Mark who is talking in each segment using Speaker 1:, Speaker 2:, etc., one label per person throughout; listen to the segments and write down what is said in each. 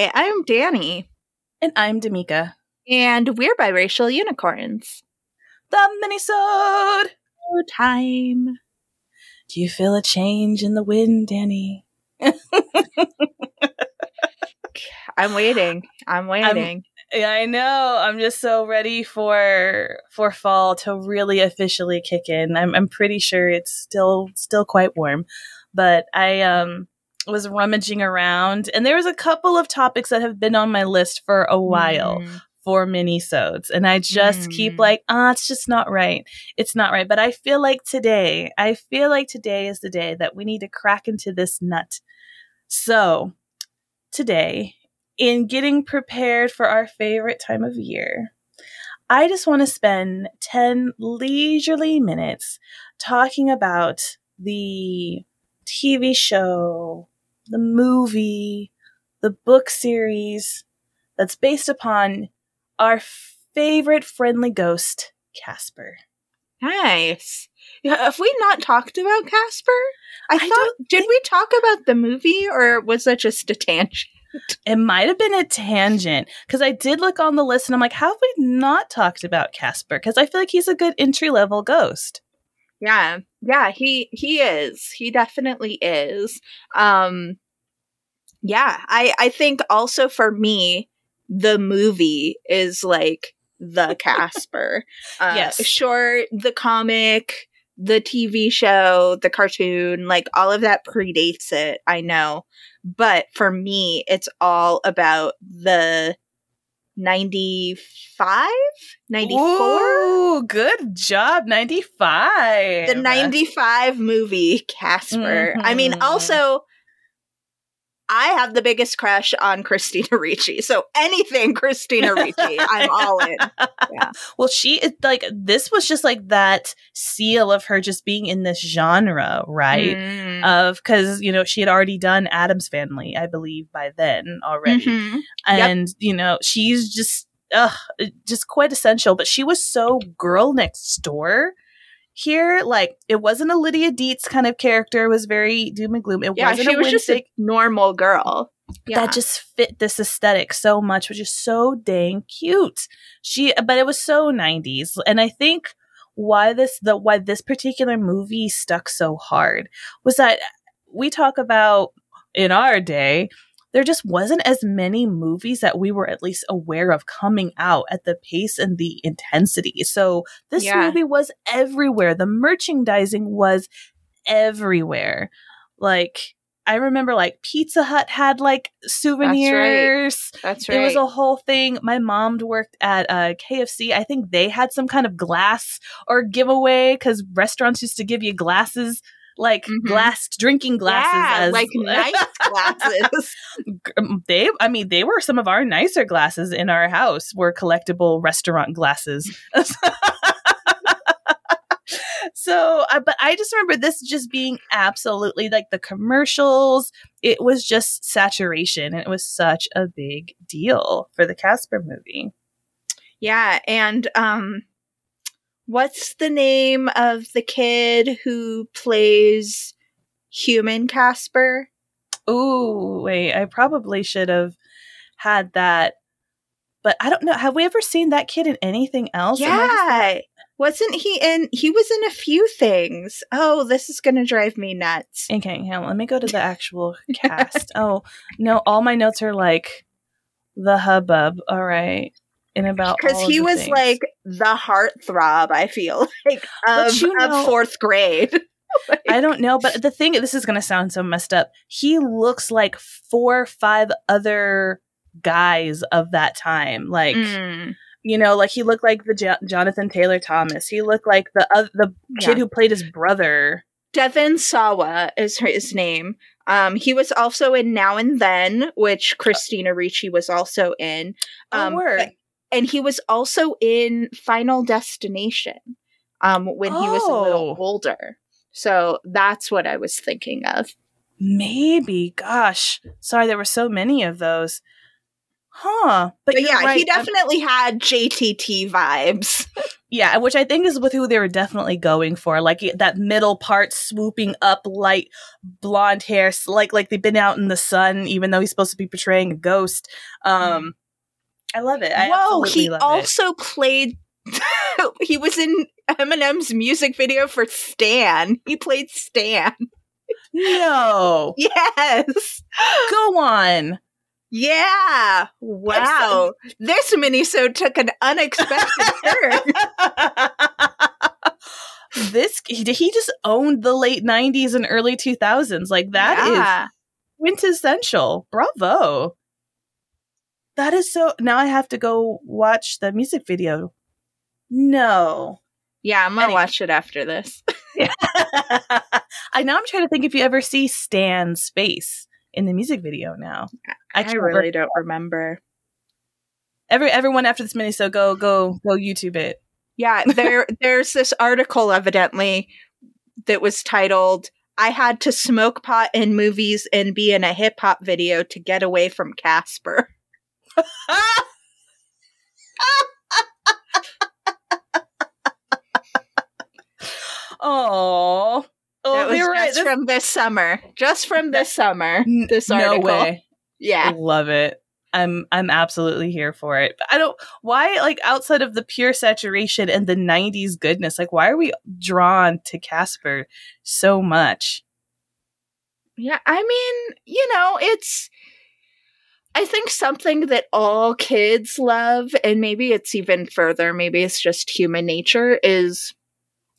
Speaker 1: Hi, I'm Danny.
Speaker 2: And I'm Damika.
Speaker 1: And we're biracial unicorns.
Speaker 2: The minisode
Speaker 1: time.
Speaker 2: Do you feel a change in the wind, Danny?
Speaker 1: I'm waiting. I'm waiting.
Speaker 2: I'm, yeah, I know. I'm just so ready for for fall to really officially kick in. I'm I'm pretty sure it's still still quite warm, but I um was rummaging around and there was a couple of topics that have been on my list for a while. Mm. For mini-sodes. And I just mm. keep like, ah, oh, it's just not right. It's not right. But I feel like today, I feel like today is the day that we need to crack into this nut. So today in getting prepared for our favorite time of year, I just want to spend 10 leisurely minutes talking about the TV show, the movie, the book series that's based upon our favorite friendly ghost, Casper.
Speaker 1: Nice. Have we not talked about Casper? I, I thought, did think- we talk about the movie or was that just a tangent?
Speaker 2: It might have been a tangent because I did look on the list and I'm like, how have we not talked about Casper? Because I feel like he's a good entry level ghost.
Speaker 1: Yeah, yeah, he he is. He definitely is. Um, yeah, I I think also for me, the movie is like the Casper. Uh, yes, sure, the comic, the TV show, the cartoon, like all of that predates it. I know, but for me, it's all about the 95 94 Ooh,
Speaker 2: good job 95
Speaker 1: the 95 movie casper mm-hmm. i mean mm-hmm. also I have the biggest crush on Christina Ricci. So anything Christina Ricci, I'm all in.
Speaker 2: Yeah. Well, she is like this was just like that seal of her just being in this genre, right? Mm. Of because you know she had already done Addams Family, I believe, by then already, mm-hmm. and yep. you know she's just ugh, just quite essential. But she was so girl next door here, like it wasn't a Lydia Deetz kind of character. It was very doom and gloom. It
Speaker 1: yeah,
Speaker 2: wasn't
Speaker 1: she a was just a normal girl.
Speaker 2: Yeah. That just fit this aesthetic so much, which is so dang cute. She, but it was so '90s, and I think why this the why this particular movie stuck so hard was that we talk about in our day there just wasn't as many movies that we were at least aware of coming out at the pace and the intensity. So this yeah. movie was everywhere. The merchandising was everywhere. Like I remember like Pizza Hut had like souvenirs.
Speaker 1: That's right. That's right.
Speaker 2: It was a whole thing. My mom worked at uh, KFC. I think they had some kind of glass or giveaway because restaurants used to give you glasses like mm-hmm. glass drinking glasses
Speaker 1: yeah, as like nice glasses.
Speaker 2: Um, they I mean they were some of our nicer glasses in our house were collectible restaurant glasses. so uh, but i just remember this just being absolutely like the commercials it was just saturation and it was such a big deal for the casper movie
Speaker 1: yeah and um what's the name of the kid who plays human Casper?
Speaker 2: Oh, wait, I probably should have had that. But I don't know. Have we ever seen that kid in anything else?
Speaker 1: Yeah. Wasn't he in? He was in a few things. Oh, this is going to drive me nuts.
Speaker 2: Okay, hang on. Let me go to the actual cast. Oh, no. All my notes are like the hubbub. All right in about
Speaker 1: because he was
Speaker 2: things.
Speaker 1: like the heartthrob. I feel like of, you know, of fourth grade.
Speaker 2: like, I don't know, but the thing this is going to sound so messed up. He looks like four or five other guys of that time, like. Mm. You know, like he looked like the jo- Jonathan Taylor Thomas. He looked like the uh, the yeah. kid who played his brother.
Speaker 1: Devon Sawa is his name. Um, he was also in Now and Then, which Christina Ricci was also in.
Speaker 2: Oh, um, oh, word
Speaker 1: and he was also in Final Destination um, when oh. he was a little oh. older. So that's what I was thinking of.
Speaker 2: Maybe. Gosh. Sorry, there were so many of those. Huh.
Speaker 1: But, but yeah, right. he definitely I'm- had JTT vibes.
Speaker 2: yeah, which I think is with who they were definitely going for, like that middle part swooping up, light blonde hair, like like they've been out in the sun, even though he's supposed to be portraying a ghost. Um, I love it. I
Speaker 1: Whoa, he also it. played. he was in Eminem's music video for Stan. He played Stan.
Speaker 2: No.
Speaker 1: yes.
Speaker 2: Go on.
Speaker 1: Yeah. Wow. this minisode took an unexpected turn.
Speaker 2: this he, he just owned the late 90s and early 2000s. Like that yeah. is quintessential. Bravo. That is so now I have to go watch the music video. No.
Speaker 1: Yeah, I'm gonna anyway. watch it after this.
Speaker 2: I know I'm trying to think if you ever see Stan's face in the music video now.
Speaker 1: I, I really don't remember.
Speaker 2: Every everyone after this mini, so go go go YouTube it.
Speaker 1: Yeah, there there's this article evidently that was titled I had to smoke pot in movies and be in a hip hop video to get away from Casper.
Speaker 2: Oh,
Speaker 1: Oh, that was just right. From this summer. Just from this summer. This article.
Speaker 2: No way.
Speaker 1: Yeah.
Speaker 2: I love it. I'm I'm absolutely here for it. But I don't why like outside of the pure saturation and the 90s goodness, like why are we drawn to Casper so much?
Speaker 1: Yeah, I mean, you know, it's I think something that all kids love and maybe it's even further, maybe it's just human nature is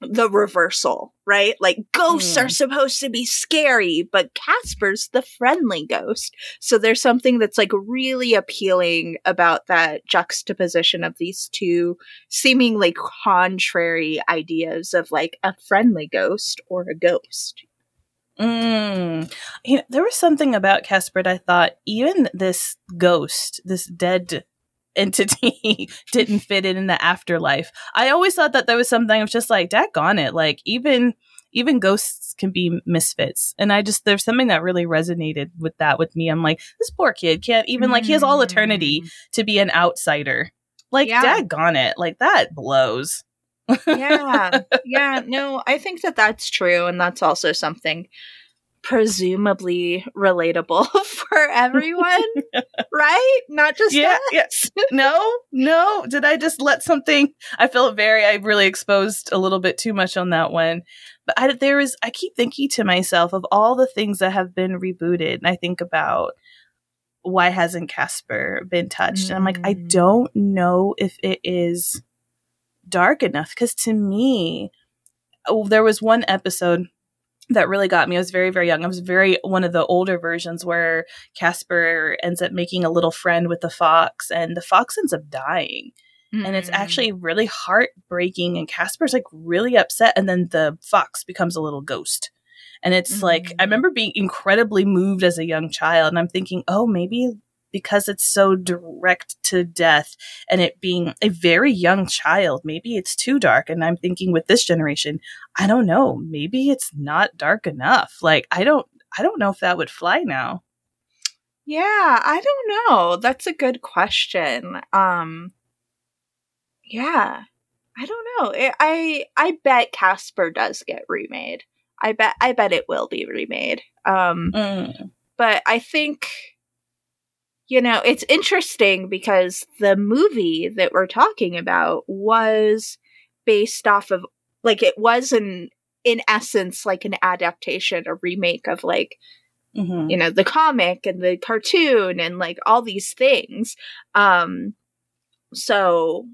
Speaker 1: the reversal, right? Like ghosts mm. are supposed to be scary, but Casper's the friendly ghost. So there's something that's like really appealing about that juxtaposition of these two seemingly contrary ideas of like a friendly ghost or a ghost.
Speaker 2: Mm. You know, there was something about Casper that I thought even this ghost, this dead entity didn't fit in in the afterlife. I always thought that there was something of just like, on it. Like even even ghosts can be misfits. And I just there's something that really resonated with that with me. I'm like, this poor kid can't even like he has all eternity mm. to be an outsider. Like yeah. it. Like that blows.
Speaker 1: Yeah. Yeah. No, I think that that's true. And that's also something presumably relatable for everyone, right? Not just
Speaker 2: yeah, yes. No, no. Did I just let something? I feel very. I really exposed a little bit too much on that one. But I, there is. I keep thinking to myself of all the things that have been rebooted, and I think about why hasn't Casper been touched? Mm. And I'm like, I mm. don't know if it is dark enough because to me, oh, there was one episode that really got me. I was very, very young. I was very one of the older versions where Casper ends up making a little friend with the fox, and the fox ends up dying. Mm-hmm. And it's actually really heartbreaking. And Casper's like really upset. And then the fox becomes a little ghost. And it's mm-hmm. like, I remember being incredibly moved as a young child. And I'm thinking, oh, maybe because it's so direct to death and it being a very young child, maybe it's too dark. And I'm thinking with this generation, I don't know, maybe it's not dark enough. Like, I don't, I don't know if that would fly now.
Speaker 1: Yeah, I don't know. That's a good question. Um, yeah, I don't know. I I bet Casper does get remade. I bet I bet it will be remade. Um, mm. but I think you know, it's interesting because the movie that we're talking about was based off of like it was an in essence like an adaptation, a remake of like mm-hmm. you know, the comic and the cartoon and like all these things. Um so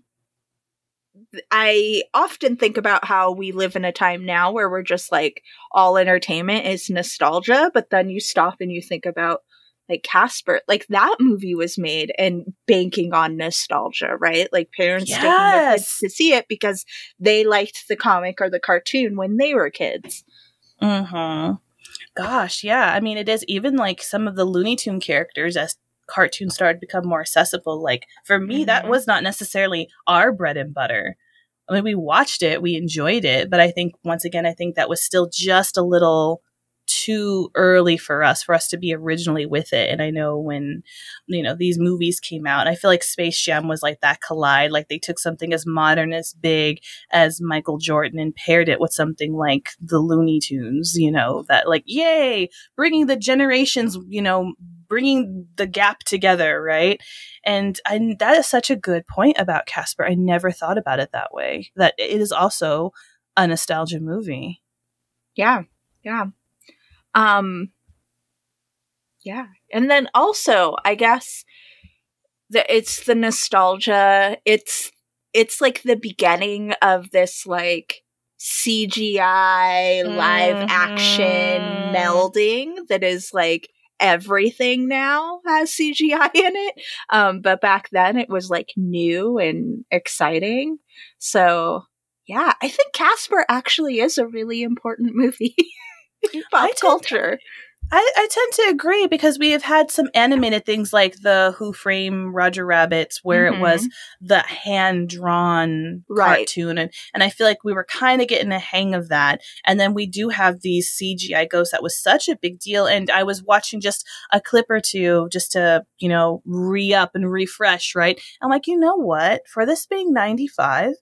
Speaker 1: I often think about how we live in a time now where we're just like all entertainment is nostalgia, but then you stop and you think about like Casper, like that movie was made and banking on nostalgia, right? Like parents yes. taking their kids to see it because they liked the comic or the cartoon when they were kids.
Speaker 2: Hmm. Gosh, yeah. I mean, it is even like some of the Looney Tune characters as cartoons started to become more accessible. Like for me, mm-hmm. that was not necessarily our bread and butter. I mean, we watched it, we enjoyed it, but I think once again, I think that was still just a little too early for us for us to be originally with it. And i know when you know these movies came out i feel like space jam was like that collide. Like they took something as modern as big as michael jordan and paired it with something like the looney tunes you know that like yay bringing the generations you know bringing the gap together right? And I, that is such a good point about casper. I never thought about it that way that it is also a nostalgia movie.
Speaker 1: Yeah yeah um yeah. And then also i guess that it's the nostalgia. It's it's like the beginning of this like cgi live mm-hmm. action melding that is like everything now has cgi in it. Um but back then it was like new and exciting. So yeah i think casper actually is a really important movie pop culture.
Speaker 2: I, I tend to agree because we have had some animated things like the Who Framed Roger Rabbits, where mm-hmm. it was mm-hmm. the hand drawn right. cartoon, and and I feel like we were kind of getting a hang of that. And then we do have these CGI ghosts that was such a big deal. And I was watching just a clip or two just to you know re up and refresh. Right, I'm like, you know what? For this being 95,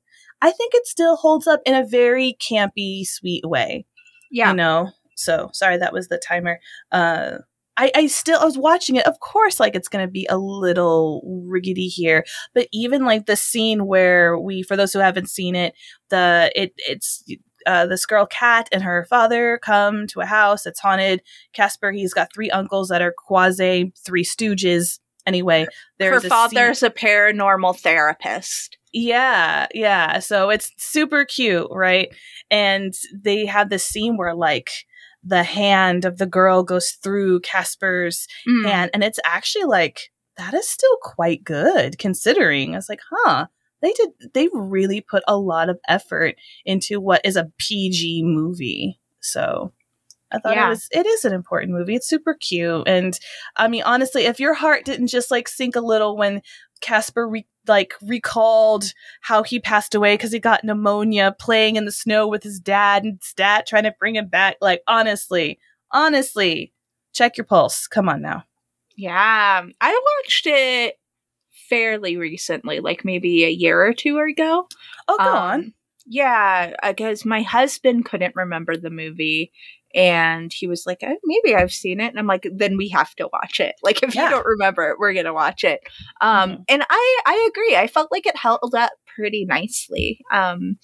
Speaker 2: I think it still holds up in a very campy, sweet way. Yeah, you know so sorry, that was the timer. Uh, I, I still I was watching it. Of course, like it's going to be a little riggedy here, but even like the scene where we, for those who haven't seen it, the it it's uh, this girl Kat and her father come to a house that's haunted. Casper, he's got three uncles that are quasi three stooges. Anyway,
Speaker 1: there's her father's a, a paranormal therapist.
Speaker 2: Yeah, yeah. So it's super cute, right? And they have this scene where like the hand of the girl goes through Casper's mm. hand. And it's actually like, that is still quite good considering. I was like, huh, they did, they really put a lot of effort into what is a PG movie. So I thought yeah. it was, it is an important movie. It's super cute. And I mean, honestly, if your heart didn't just like sink a little when Casper re- like recalled how he passed away because he got pneumonia playing in the snow with his dad and his dad trying to bring him back. Like honestly, honestly, check your pulse. Come on now.
Speaker 1: Yeah, I watched it fairly recently, like maybe a year or two ago.
Speaker 2: Oh, go um, on.
Speaker 1: Yeah, because my husband couldn't remember the movie and he was like, oh, maybe I've seen it. And I'm like, then we have to watch it. Like, if yeah. you don't remember it, we're going to watch it. Um, mm-hmm. And I, I agree. I felt like it held up pretty nicely. Um,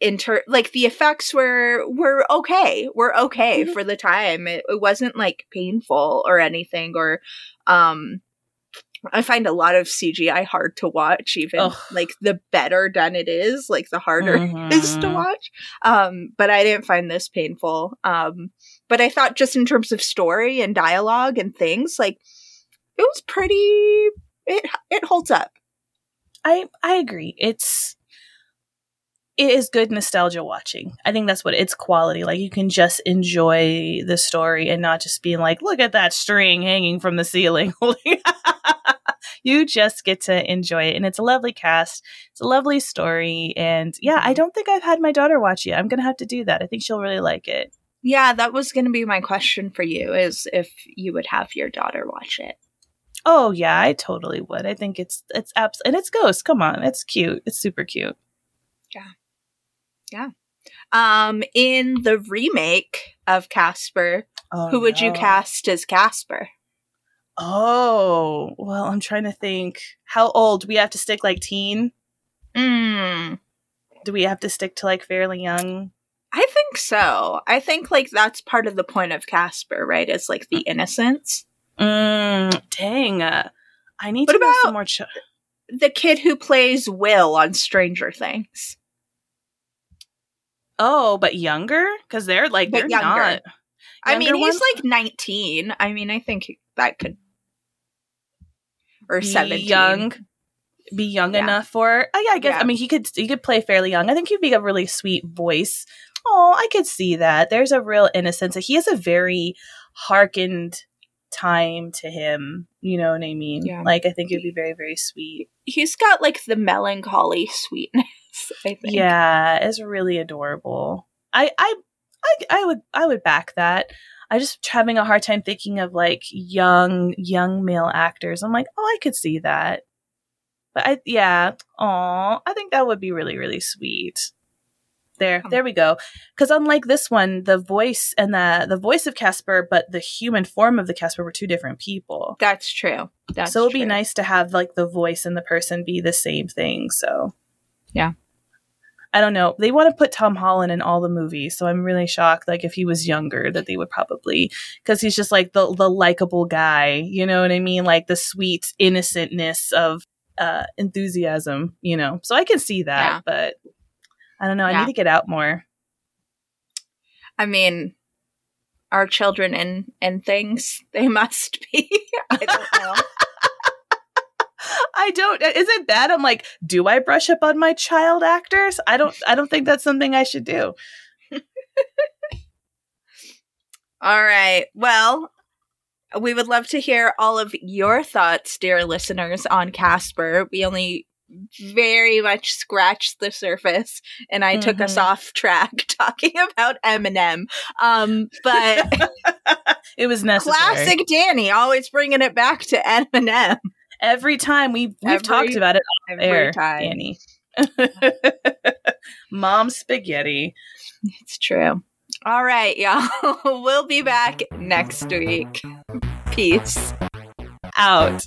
Speaker 1: in ter- like the effects were were okay were okay mm-hmm. for the time it, it wasn't like painful or anything or um I find a lot of CGI hard to watch, even Ugh. like the better done it is, like the harder mm-hmm. it is to mm-hmm. watch. Um, but I didn't find this painful. Um, but I thought just in terms of story and dialogue and things, like it was pretty it it holds up.
Speaker 2: I I agree. It's it is good nostalgia watching. I think that's what it's quality. Like you can just enjoy the story and not just being like, look at that string hanging from the ceiling. you just get to enjoy it. And it's a lovely cast. It's a lovely story. And yeah, I don't think I've had my daughter watch it. I'm going to have to do that. I think she'll really like it.
Speaker 1: Yeah, that was going to be my question for you is if you would have your daughter watch it.
Speaker 2: Oh yeah, I totally would. I think it's it's abs and it's Ghost. Come on, it's cute. It's super cute.
Speaker 1: Yeah. Yeah. Um, in the remake of Casper, oh, who would no. you cast as Casper?
Speaker 2: Oh, well, I'm trying to think. How old? Do we have to stick like teen?
Speaker 1: Mm.
Speaker 2: Do we have to stick to like fairly young?
Speaker 1: I think so. I think like that's part of the point of Casper, right? It's like the innocence.
Speaker 2: Mm, dang. Uh, I need what to about some more. Ch-
Speaker 1: the kid who plays Will on Stranger Things.
Speaker 2: Oh, but younger? Because they're like but they're younger. not. Younger
Speaker 1: I mean, he's like 19. I mean, I think that could or be 17.
Speaker 2: Young, be young yeah. enough for. Oh yeah, I guess. Yeah. I mean, he could he could play fairly young. I think he'd be a really sweet voice. Oh, I could see that. There's a real innocence. He has a very harkened time to him. You know what I mean? Yeah. Like I think it'd be very very sweet.
Speaker 1: He's got like the melancholy sweetness. I think.
Speaker 2: Yeah, it's really adorable. I I I, I would I would back that. I just having a hard time thinking of like young young male actors. I'm like, oh, I could see that. But I yeah, oh, I think that would be really really sweet. There, um. there we go. Because unlike this one, the voice and the the voice of Casper, but the human form of the Casper were two different people.
Speaker 1: That's true. That's
Speaker 2: so it would
Speaker 1: true.
Speaker 2: be nice to have like the voice and the person be the same thing. So
Speaker 1: Yeah.
Speaker 2: I don't know. They want to put Tom Holland in all the movies, so I'm really shocked. Like if he was younger, that they would probably because he's just like the the likable guy. You know what I mean? Like the sweet innocentness of uh enthusiasm. You know, so I can see that,
Speaker 1: Yeah.
Speaker 2: but I don't know. I
Speaker 1: Yeah.
Speaker 2: need to get out more.
Speaker 1: I mean, our children and and things they must be. I don't know.
Speaker 2: I don't. Is it bad? I'm like, do I brush up on my child actors? I don't. I don't think that's something I should do.
Speaker 1: All right. Well, we would love to hear all of your thoughts, dear listeners, on Casper. We only very much scratched the surface and I took us
Speaker 2: Mhm.
Speaker 1: off track talking about Eminem. Um, but
Speaker 2: it was necessary.
Speaker 1: classic Danny always bringing it back to Eminem
Speaker 2: Every time we we've talked about it
Speaker 1: every
Speaker 2: air,
Speaker 1: time.
Speaker 2: Danny. Mom spaghetti.
Speaker 1: It's true. All right, y'all. we'll be back next week. Peace.
Speaker 2: Out.